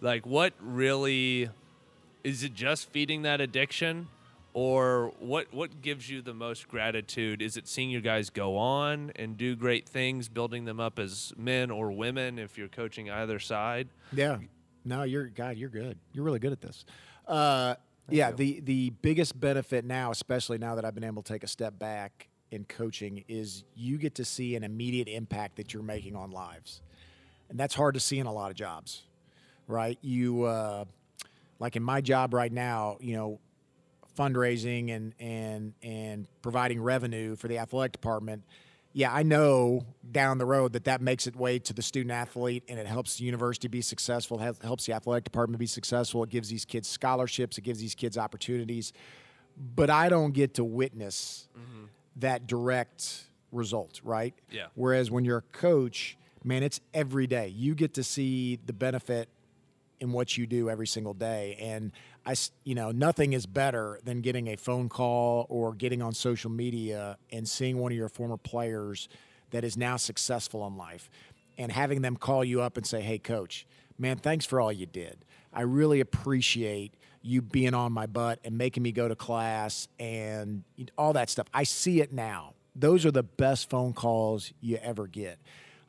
A: Like what really is it just feeding that addiction or what what gives you the most gratitude is it seeing your guys go on and do great things building them up as men or women if you're coaching either side
B: Yeah. No, you're God. You're good. You're really good at this. Uh, yeah. The the biggest benefit now, especially now that I've been able to take a step back in coaching, is you get to see an immediate impact that you're making on lives, and that's hard to see in a lot of jobs, right? You uh, like in my job right now, you know, fundraising and and and providing revenue for the athletic department yeah i know down the road that that makes its way to the student athlete and it helps the university be successful hel- helps the athletic department be successful. It gives these kids scholarships. It gives these kids opportunities. But i don't get to witness mm-hmm. that direct result right?
A: Yeah.
B: whereas when you're a coach man it's every day. You get to see the benefit in what you do every single day. And I, you know, nothing is better than getting a phone call or getting on social media and seeing one of your former players that is now successful in life and having them call you up and say, Hey, coach, man, thanks for all you did. I really appreciate you being on my butt and making me go to class and all that stuff. I see it now. Those are the best phone calls you ever get.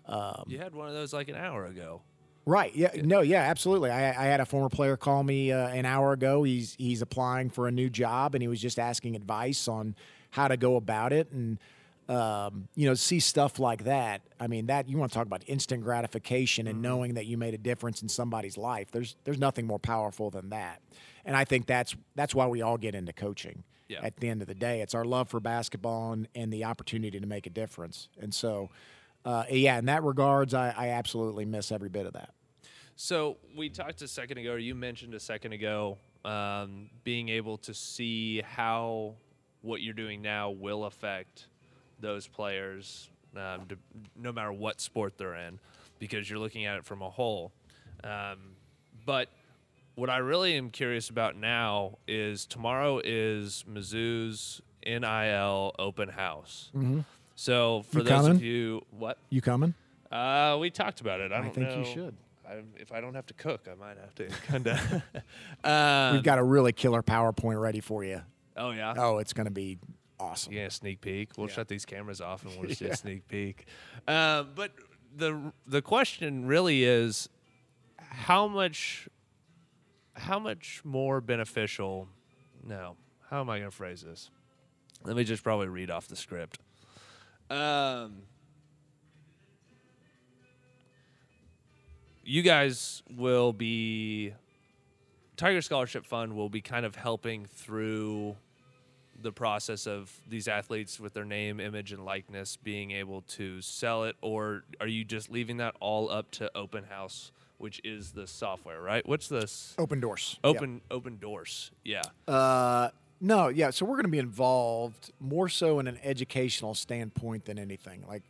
A: Um, you had one of those like an hour ago
B: Right. Yeah. No. Yeah. Absolutely. I, I had a former player call me uh, an hour ago. He's he's applying for a new job, and he was just asking advice on how to go about it, and um, you know, see stuff like that. I mean, that you want to talk about instant gratification and knowing that you made a difference in somebody's life. There's there's nothing more powerful than that, and I think that's that's why we all get into coaching.
A: Yeah.
B: At the end of the day, it's our love for basketball and, and the opportunity to make a difference, and so. Uh, yeah, in that regards, I, I absolutely miss every bit of that.
A: So we talked a second ago, or you mentioned a second ago, um, being able to see how what you're doing now will affect those players, um, to, no matter what sport they're in, because you're looking at it from a whole. Um, but what I really am curious about now is tomorrow is Mizzou's NIL open house. So for
B: You
A: those
B: coming?
A: of you, what?
B: You coming?
A: Uh, we talked about it. I don't
B: think you should.
A: I, if I don't have to cook, I might have to kind of. um,
B: We've got a really killer PowerPoint ready for you.
A: oh yeah.
B: Oh, it's going to be awesome.
A: Yeah, sneak peek. We'll shut these cameras off and we'll just a sneak peek. Um, but the the question really is how much how much more beneficial no how am i going to phrase this let me just probably read off the script um you guys will be tiger scholarship fund will be kind of helping through the process of these athletes with their name, image, and likeness being able to sell it, or are you just leaving that all up to Open House, which is the software, right? What's this?
B: Open doors.
A: Open Open Doors. Yeah.
B: Yeah. Uh, no, yeah. So we're going to be involved more so in an educational standpoint than anything. Like,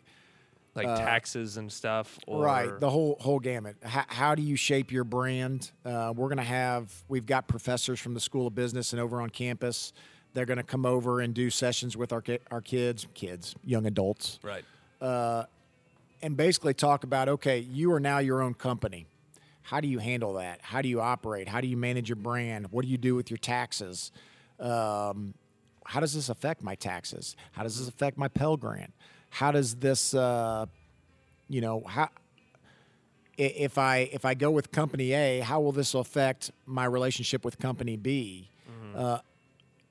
A: like taxes and stuff. Or,
B: uh, right, the whole whole gamut. How, how do you shape your brand? Uh, we're going to have. We've got professors from the School of Business and over on campus. They're going to come over and do sessions with our ki- our kids, kids, young adults,
A: right.
B: and basically talk about okay, you are now your own company. How do you handle that? How do you operate? How do you manage your brand? What do you do with your taxes? Um, how does this affect my taxes? How does this affect my Pell Grant? How does this, uh, you know, how if I if I go with company A, how will this affect my relationship with company B? Uh,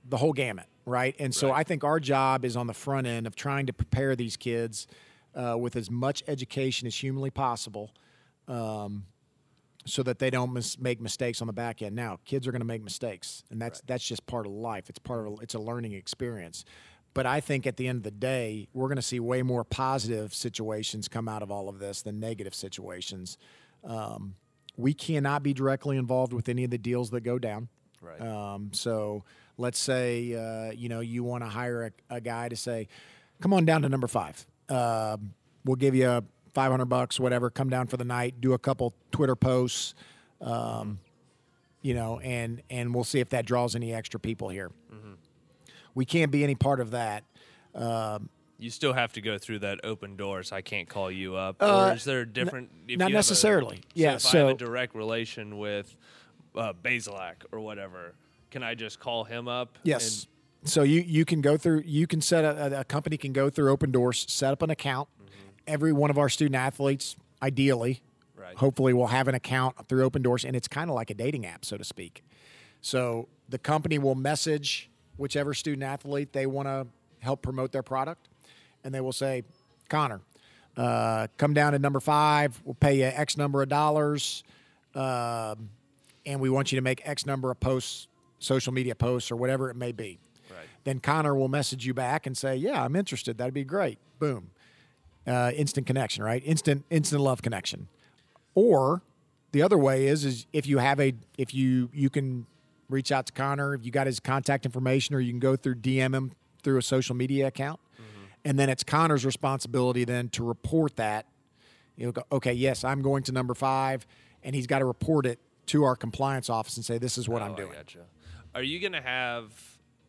B: the whole gamut, right? And so
A: Right.
B: I think our job is on the front end of trying to prepare these kids uh, with as much education as humanly possible, um, so that they don't mis- make mistakes on the back end. Now, kids are going to make mistakes, and that's that's just part of life. It's part of it's a learning experience. But I think at the end of the day, we're going to see way more positive situations come out of all of this than negative situations. Um, we cannot be directly involved with any of the deals that go down.
A: Right.
B: Um, so let's say uh, you know you want to hire a, a guy to say, "Come on down to number five. Um we'll give you five hundred bucks, whatever. Come down for the night. Do a couple Twitter posts, um, you know, and and we'll see if that draws any extra people here. We can't be any part of that.
A: You still have to go through that open doors. I can't call you up.
B: Uh,
A: or is there a different? if
B: not
A: have a-
B: necessarily.
A: so
B: Yeah,
A: If I have a direct relation with uh, Bazelak or whatever, can I just call him up?
B: Yes. So you you can go through you can set a, a company can go through Open Doors, set up an account. Every one of our student athletes, ideally,
A: Right.
B: hopefully, will have an account through Open Doors, and it's kind of like a dating app, so to speak. So the company will message whichever student athlete they want to help promote their product, and they will say, Connor, uh, come down to number five. We'll pay you X number of dollars, um, and we want you to make X number of posts, social media posts, or whatever it may be.
A: Right.
B: Then Connor will message you back and say, "Yeah, I'm interested. That'd be great." Boom, uh, instant connection, right? Instant, instant love connection. Or the other way is is if you have a if you you can reach out to Connor if you got his contact information, or you can go through DM him through a social media account, mm-hmm. and then it's Connor's responsibility then to report that. You'll go, okay, yes, I'm going to number five, and he's got to report it to our compliance office and say, "This is what oh, I'm
A: Oh, I
B: doing."
A: gotcha. Are you going to have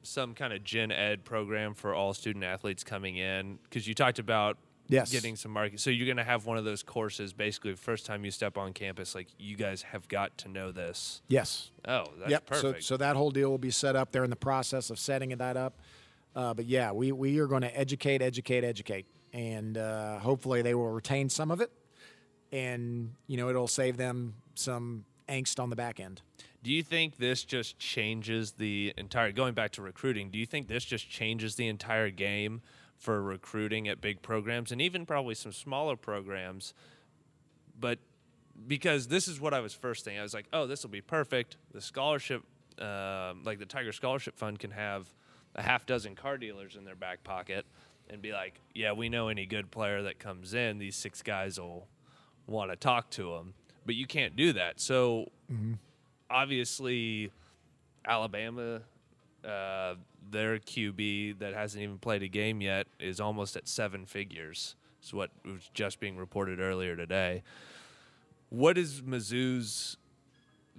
A: some kind of gen ed program for all student athletes coming in? Because you talked about
B: Yes.
A: getting some market. So you're going to have one of those courses basically the first time you step on campus. Like you guys have got to know this.
B: Yes.
A: Oh, that's
B: yep.
A: perfect.
B: So, so that whole deal will be set up. They're in the process of setting that up. Uh, but yeah, we, we are going to educate, educate, educate, and uh, hopefully they will retain some of it, and you know it'll save them some angst on the back end.
A: Do you think this just changes the entire going back to recruiting? Do you think this just changes the entire game for recruiting at big programs and even probably some smaller programs? But because this is what I was first thinking, I was like, oh, this will be perfect. The scholarship, um, like the Tiger Scholarship Fund, can have a half dozen car dealers in their back pocket and be like, yeah, we know any good player that comes in, these six guys will want to talk to him. But you can't do that. So obviously Alabama, uh, their QB that hasn't even played a game yet is almost at seven figures. It's what was just being reported earlier today. What is Mizzou's?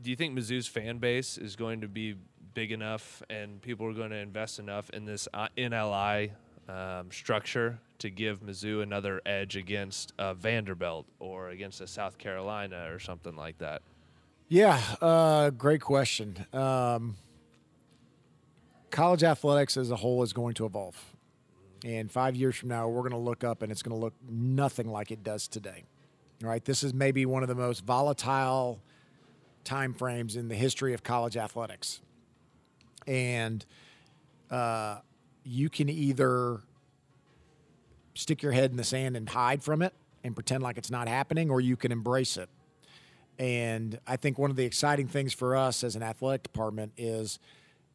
A: Do you think Mizzou's fan base is going to be big enough, and people are going to invest enough in this uh, NLI um, structure to give Mizzou another edge against uh, Vanderbilt or against a South Carolina or something like that?
B: Yeah, uh, great question. Um, college athletics as a whole is going to evolve. And five years from now, we're going to look up and it's going to look nothing like it does today. Right. This is maybe one of the most volatile time frames in the history of college athletics. And uh, you can either stick your head in the sand and hide from it and pretend like it's not happening, or you can embrace it. And I think one of the exciting things for us as an athletic department is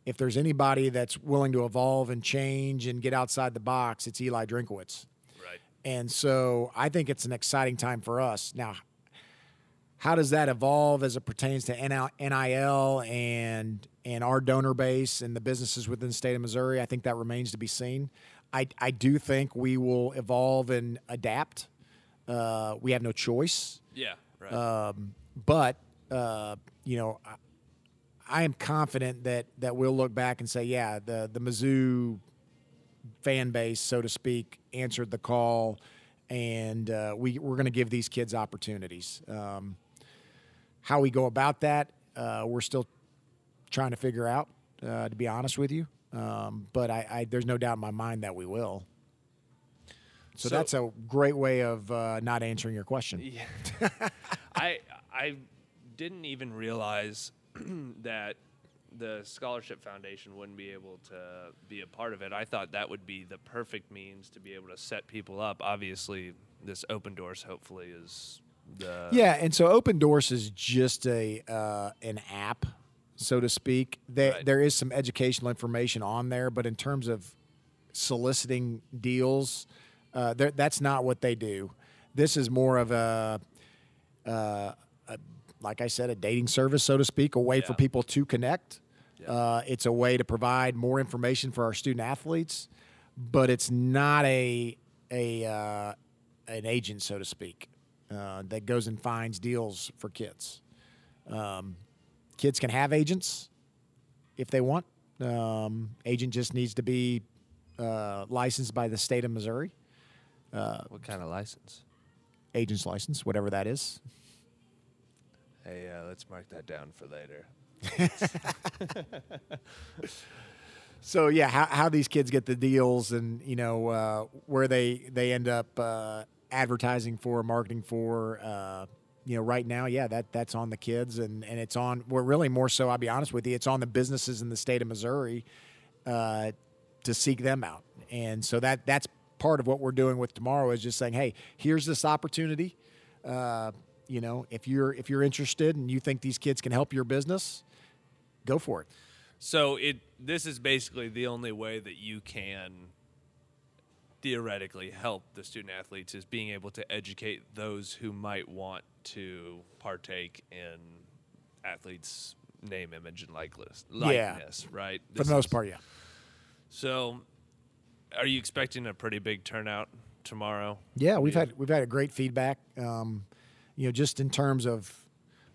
B: if there's anybody that's willing to evolve and change and get outside the box, it's Eli Drinkwitz.
A: Right.
B: And so I think it's an exciting time for us. Now, how does that evolve as it pertains to NIL and and our donor base and the businesses within the state of Missouri? I think that remains to be seen. I, I do think we will evolve and adapt. Uh, we have no choice.
A: Yeah. Right.
B: Um, but uh, you know, I, am confident that that we'll look back and say, yeah, the the Mizzou fan base, so to speak, answered the call, and uh, we we're going to give these kids opportunities. Um, how we go about that, uh, we're still trying to figure out. Uh, to be honest with you, um, but I, I, there's no doubt in my mind that we will. So, so that's a great way of uh, not answering your question.
A: Yeah. I I didn't even realize that the scholarship foundation wouldn't be able to be a part of it. I thought that would be the perfect means to be able to set people up. Obviously, this open doors hopefully is the
B: yeah. And so open doors is just a uh, an app, so to speak. They, right. There is some educational information on there, but in terms of soliciting deals, uh, that's not what they do. This is more of a, uh, a, like I said, a dating service, so to speak, a way yeah. for people to connect. Yeah. Uh, it's a way to provide more information for our student athletes, but it's not a a uh, an agent, so to speak, uh, that goes and finds deals for kids. Um, kids can have agents if they want. Um, agent just needs to be uh, licensed by the state of Missouri.
A: Uh, what kind of license?
B: Agent's license, whatever that is.
A: Hey, uh, let's mark that down for later.
B: so yeah, how, how these kids get the deals, and you know uh, where they they end up uh, advertising for, marketing for. Uh, you know, right now, yeah, that that's on the kids, and and it's on. We're really more so. I'll be honest with you, it's on the businesses in the state of Missouri uh, to seek them out, and so that that's part of what we're doing with tomorrow is just saying, hey, here's this opportunity. You know, if you're if you're interested and you think these kids can help your business, go for it.
A: So it this is basically the only way that you can theoretically help the student athletes is being able to educate those who might want to partake in athletes name image and likeness likeness
B: yeah.
A: right
B: this for the most is, part yeah
A: so are you expecting a pretty big turnout tomorrow?
B: Yeah, we've had we've had a great feedback. Um, you know, just in terms of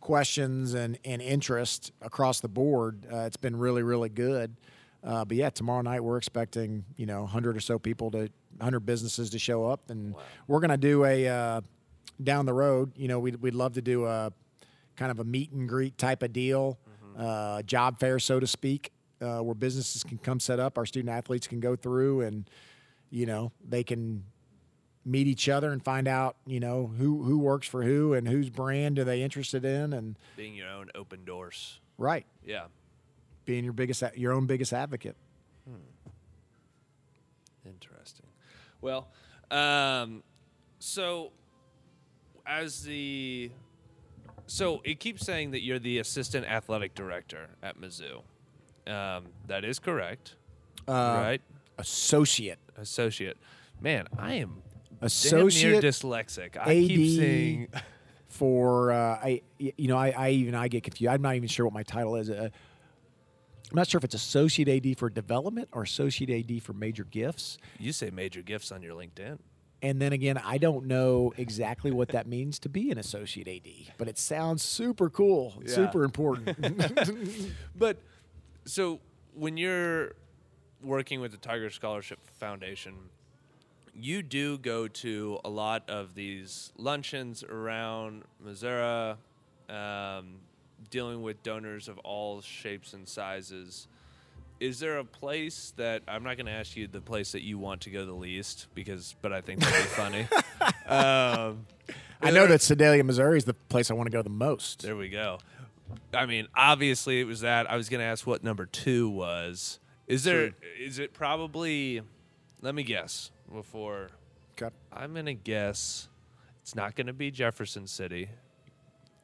B: questions and, and interest across the board, uh, it's been really really good. Uh, but yeah, tomorrow night we're expecting you know 100 or so people to 100 businesses to show up, and wow. we're going to do a uh, down the road. You know, we'd we'd love to do a kind of a meet and greet type of deal, mm-hmm. uh, job fair so to speak uh, where businesses can come set up, our student athletes can go through, and you know they can meet each other and find out you know who who works for who and whose brand are they interested in, and
A: being your own open doors.
B: Right.
A: Yeah.
B: Being your biggest your own biggest advocate. Hmm.
A: Interesting. Well, um, so as the so it keeps saying that you're the assistant athletic director at Mizzou. Um, that is correct.
B: Uh,
A: right?
B: Associate.
A: Associate. Man, I am
B: associate
A: dyslexic. I AD keep saying
B: for uh, I you know I, I even I get confused. I'm not even sure what my title is. Uh, I'm not sure if it's associate AD for development or associate AD for major gifts.
A: You say major gifts on your LinkedIn.
B: And then again, I don't know exactly what that means to be an associate AD, but it sounds super cool, yeah. super important.
A: but so when you're working with the Tiger Scholarship Foundation, you do go to a lot of these luncheons around Missouri, um, dealing with donors of all shapes and sizes. is there a place that I'm not going to ask you the place that you want to go the least because, but I think that'd be funny. Um,
B: I know that Sedalia, Missouri is the place I want to go the most.
A: There we go. I mean, obviously it was that. I was going to ask what number two was. Is there? Is it probably? Let me guess before.
B: Okay.
A: I'm going to guess it's not going to be Jefferson City.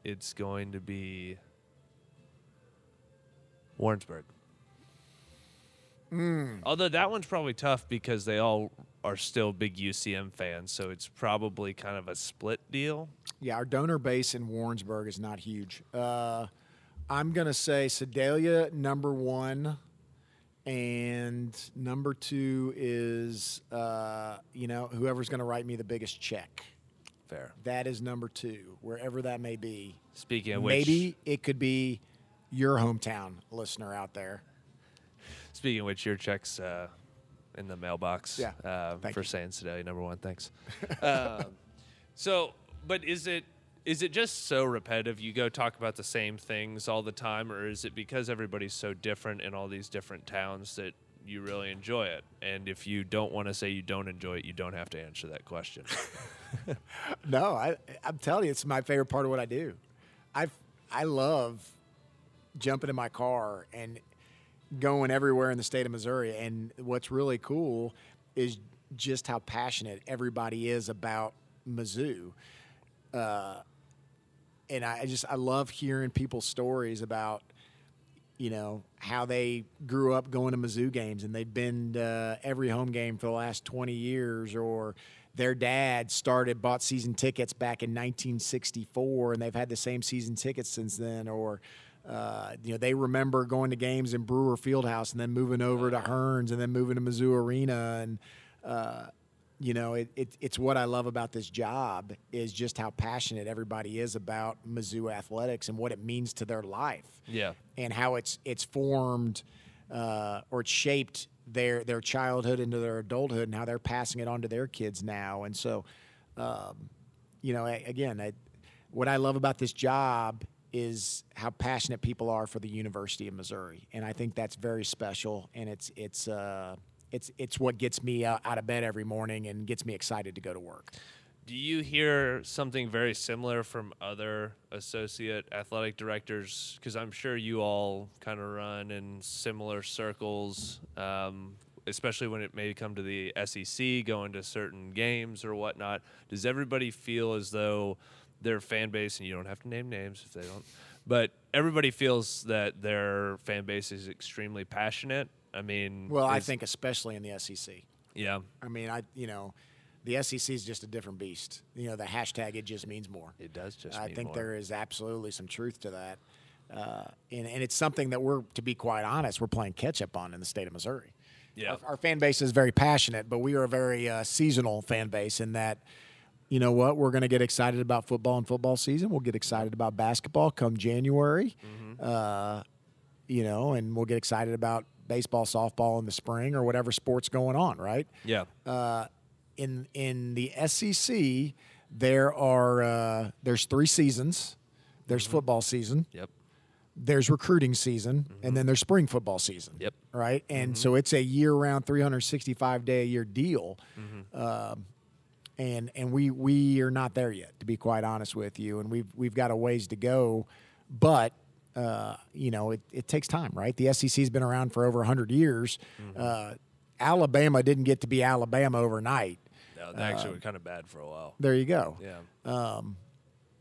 A: It's going to be Warrensburg. Although that one's probably tough because they all are still big UCM fans, so it's probably kind of a split deal.
B: Yeah, our donor base in Warrensburg is not huge. Uh, I'm going to say Sedalia, number one. And number two is, uh, you know, whoever's going to write me the biggest check.
A: Fair.
B: That is number two, wherever that may be.
A: Speaking of which,
B: Maybe it could be your hometown listener out there.
A: Speaking of which, your check's uh, in the mailbox.
B: Yeah,
A: Uh, for
B: you.
A: saying today, number one. Thanks. um, so, but is it is it just so repetitive? You go talk about the same things all the time, or is it because everybody's so different in all these different towns that you really enjoy it? And if you don't want to say you don't enjoy it, you don't have to answer that question.
B: No, I, I'm telling you, it's my favorite part of what I do. I I love jumping in my car and going everywhere in the state of Missouri. And what's really cool is just how passionate everybody is about Mizzou. Uh, and I just I love hearing people's stories about you know how they grew up going to Mizzou games and they've been to every home game for the last 20 years or their dad started bought season tickets back in 1964 and they've had the same season tickets since then or uh, you know they remember going to games in Brewer Fieldhouse and then moving over to Hearnes and then moving to Mizzou Arena and uh, you know it, it, it's what I love about this job is just how passionate everybody is about Mizzou athletics and what it means to their life
A: yeah.
B: and how it's it's formed uh, or it's shaped their their childhood into their adulthood and how they're passing it on to their kids now. And so, um, you know, a- again, I, what I love about this job is how passionate people are for the University of Missouri, and I think that's very special. And it's it's uh, it's it's what gets me out of bed every morning and gets me excited to go to work.
A: Do you hear something very similar from other associate athletic directors? Because I'm sure you all kind of run in similar circles, um, especially when it may come to the SEC, going to certain games or whatnot. Does everybody feel as though their fan base, and you don't have to name names if they don't, but everybody feels that their fan base is extremely passionate? I mean,
B: Well, I think especially in the SEC.
A: yeah,
B: I mean, I you know, the SEC is just a different beast. You know, the hashtag it just means more.
A: it does just.
B: I
A: mean
B: think
A: more.
B: there is absolutely some truth to that, uh, and and it's something that we're, to be quite honest, we're playing catch up on in the state of Missouri.
A: Yeah.
B: Our, our fan base is very passionate, but we are a very uh, seasonal fan base in that. You know what? We're going to get excited about football and football season. We'll get excited about basketball come January. Uh, you know, and we'll get excited about baseball, softball in the spring, or whatever sports going on. Right?
A: Yeah.
B: uh, in in the SEC, there are uh, there's three seasons. There's football season,
A: Yep.
B: there's recruiting season, and then there's spring football season.
A: Yep.
B: Right, and so it's a year-round, 365 day a year deal. Um, and and we we are not there yet, to be quite honest with you, and we've we've got a ways to go, but. Uh, you know, it, it takes time, right? The SEC's been around for over 100 years. Uh, Alabama didn't get to be Alabama overnight.
A: No, they actually were kind of bad for a while.
B: There you go.
A: Yeah.
B: Um,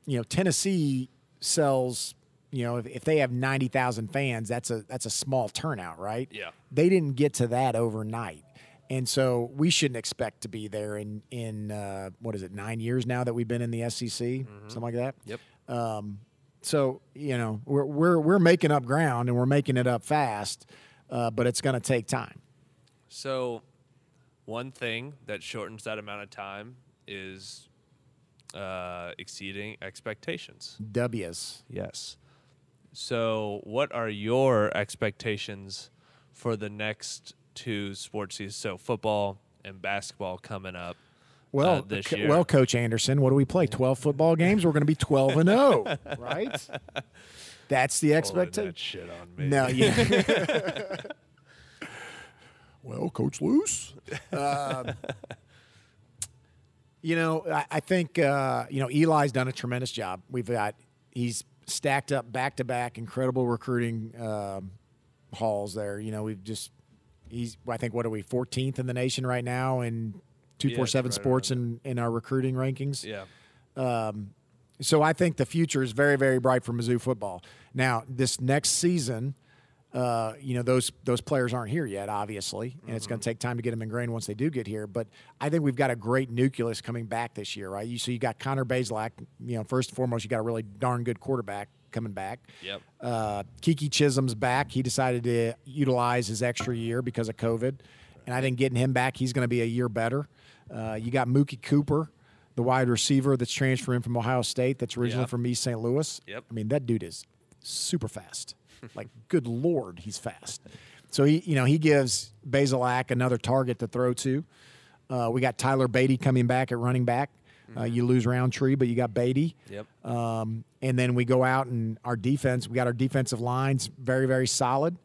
B: You know, Tennessee sells. You know, if, if they have 90,000 fans, that's a that's a small turnout, right?
A: Yeah.
B: They didn't get to that overnight, and so we shouldn't expect to be there in in uh, what is it nine years now that we've been in the SEC, something like that.
A: Yep.
B: So you know, we're we're we're making up ground and we're making it up fast, uh, but it's going to take time.
A: So, one thing that shortens that amount of time is uh, exceeding expectations.
B: W's.
A: Yes. So, what are your expectations for the next two sports seasons? So, football and basketball coming up.
B: Well,
A: uh, this year.
B: well, Coach Anderson, what do we play? Twelve football games. We're going to be twelve and zero, right? That's the expectation.
A: that shit on me.
B: No, yeah. Well, Coach Loos. Um, you know, I, I think uh, you know Eli's done a tremendous job. We've got he's stacked up back to back, incredible recruiting um, hauls there. You know, we've just he's I think what are we 14th in the nation right now in two four seven
A: right
B: sports in in our recruiting rankings.
A: Yeah.
B: So I think the future is very, very bright for Mizzou football. Now, this next season, uh, you know, those those players aren't here yet, obviously, and it's going to take time to get them ingrained once they do get here. But I think we've got a great nucleus coming back this year, right? You so you got Connor Bazelak. You know, first and foremost, you got a really darn good quarterback coming back.
A: Yep.
B: Uh, Keke Chism's back. He decided to utilize his extra year because of COVID, and I think getting him back, he's going to be a year better. Uh, you got Mookie Cooper, the wide receiver that's transferring from Ohio State, that's originally
A: Yep.
B: from East St. Louis.
A: Yep.
B: I mean, that dude is super fast. like, good lord, he's fast. So he, you know, he gives Bazelak another target to throw to. Uh, we got Tyler Badie coming back at running back. Uh, you lose Rountree, but you got Badie.
A: Yep.
B: Um, and then we go out and our defense, we got our defensive lines very, very solid.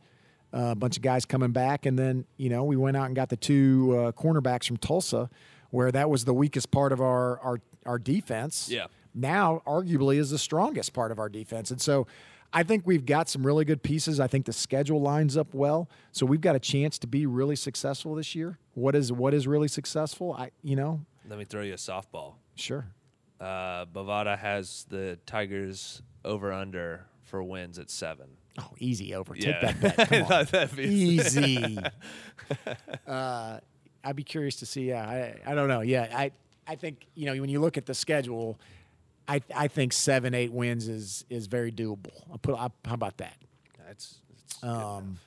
B: Uh, a bunch of guys coming back. And then, you know, we went out and got the two uh, cornerbacks from Tulsa, where that was the weakest part of our, our, our defense.
A: Yeah.
B: Now, arguably, is the strongest part of our defense. And so I think we've got some really good pieces. I think the schedule lines up well. So we've got a chance to be really successful this year. What is what is really successful? I you know,
A: Let me throw you a softball.
B: sure.
A: Uh, Bovada has the Tigers over under for wins at seven.
B: Oh, easy over. Take
A: Yeah.
B: that bet. Come on.
A: thought that'd be-
B: easy. uh, I'd be curious to see. Yeah, I, I don't know. Yeah, I I think you know when you look at the schedule, I I think seven eight wins is is very doable. I'll put. I, how about that?
A: That's, that's
B: Um,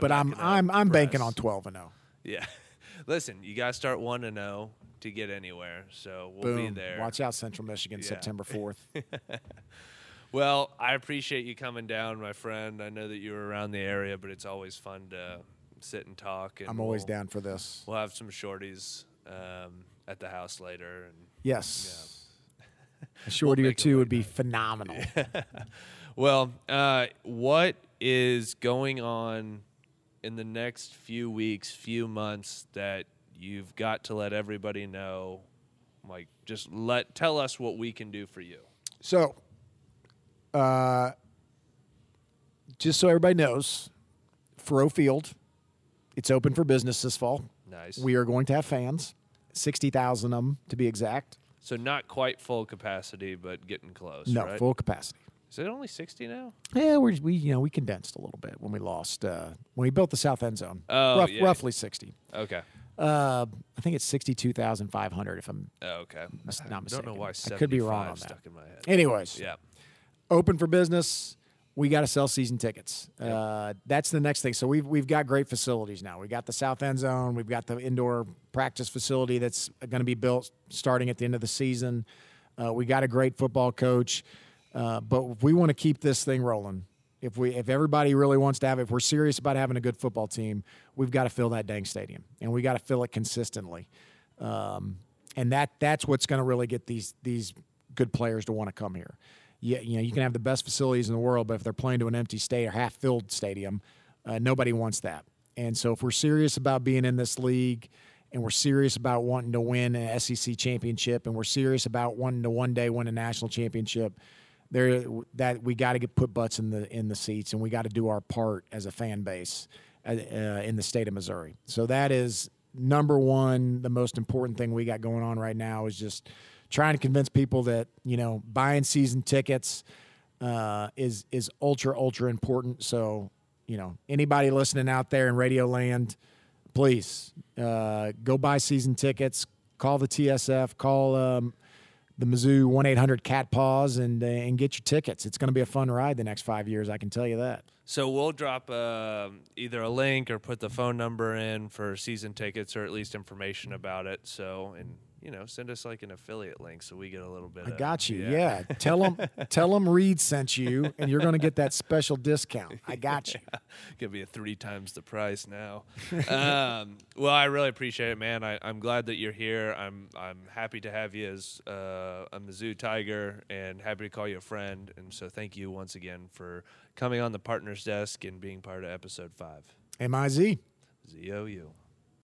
B: but I'm I'm I'm banking on twelve and oh. zero.
A: Yeah. Listen, you got to start 1 to 0 to get anywhere. So we'll
B: Boom.
A: be there.
B: Watch out, Central Michigan,
A: Yeah.
B: September fourth.
A: Well, I appreciate you coming down, my friend. I know that you were around the area, but it's always fun to sit and talk. And
B: I'm always
A: we'll-
B: down for this.
A: We'll have some shorties um, at the house later. And
B: Yes. A shorty or
A: make it
B: two would be phenomenal.
A: Well, uh, what is going on in the next few weeks, few months that you've got to let everybody know? Like, just let tell us what we can do for you.
B: So, uh, just so everybody knows, Faurot Field, it's open for business this fall.
A: Nice.
B: We are going to have fans, 60,000 of them to be exact.
A: so not quite full capacity, but getting close.
B: No,
A: right?
B: full capacity.
A: Is it only sixty now?
B: Yeah, we're, we you know we condensed a little bit when we lost uh, when we built the south end zone.
A: Oh,
B: Rough-
A: yeah.
B: roughly 60.
A: Okay.
B: Uh, I think it's 62,500 if I'm
A: Oh, okay.
B: Mis-
A: I
B: not
A: don't know why
B: I could be wrong on that.
A: stuck in my head.
B: Anyways,
A: Yeah.
B: open for business. We got to sell season tickets. Uh, that's the next thing. So we've we've got great facilities now. We got the south end zone. We've got the indoor practice facility that's going to be built starting at the end of the season. Uh, we got a great football coach, uh, but if we want to keep this thing rolling, if we if everybody really wants to have, if we're serious about having a good football team, we've got to fill that dang stadium, and we got to fill it consistently. Um, and that that's what's going to really get these these good players to want to come here. Yeah, you know, you can have the best facilities in the world, but if they're playing to an empty state or half filled stadium, uh, nobody wants that. And so, if we're serious about being in this league, and we're serious about wanting to win an SEC championship, and we're serious about wanting to one day win a national championship, there that we got to get put butts in the in the seats, and we got to do our part as a fan base uh, uh, in the state of Missouri. So that is number one. The most important thing we got going on right now is just trying to convince people that you know buying season tickets uh, is is ultra ultra important. So you know anybody listening out there in Radio Land, please uh, go buy season tickets. Call the TSF. Call um, the Mizzou one eight hundred Cat Paws and uh, and get your tickets. It's going to be a fun ride the next five years. I can tell you that.
A: So we'll drop um either a link or put the phone number in for season tickets or at least information about it. So and you know send us like an affiliate link so we get a little bit.
B: I
A: of,
B: got you. Yeah. tell them tell them Reid sent you, and you're going to get that special discount. I got you.
A: Gonna be a three times the price now. um, well, I really appreciate it, man. I, I'm glad that you're here. I'm I'm happy to have you as uh, a Mizzou Tiger and happy to call you a friend. And so thank you once again for coming on the partners desk and being part of episode five.
B: M I Z.
A: Z O U.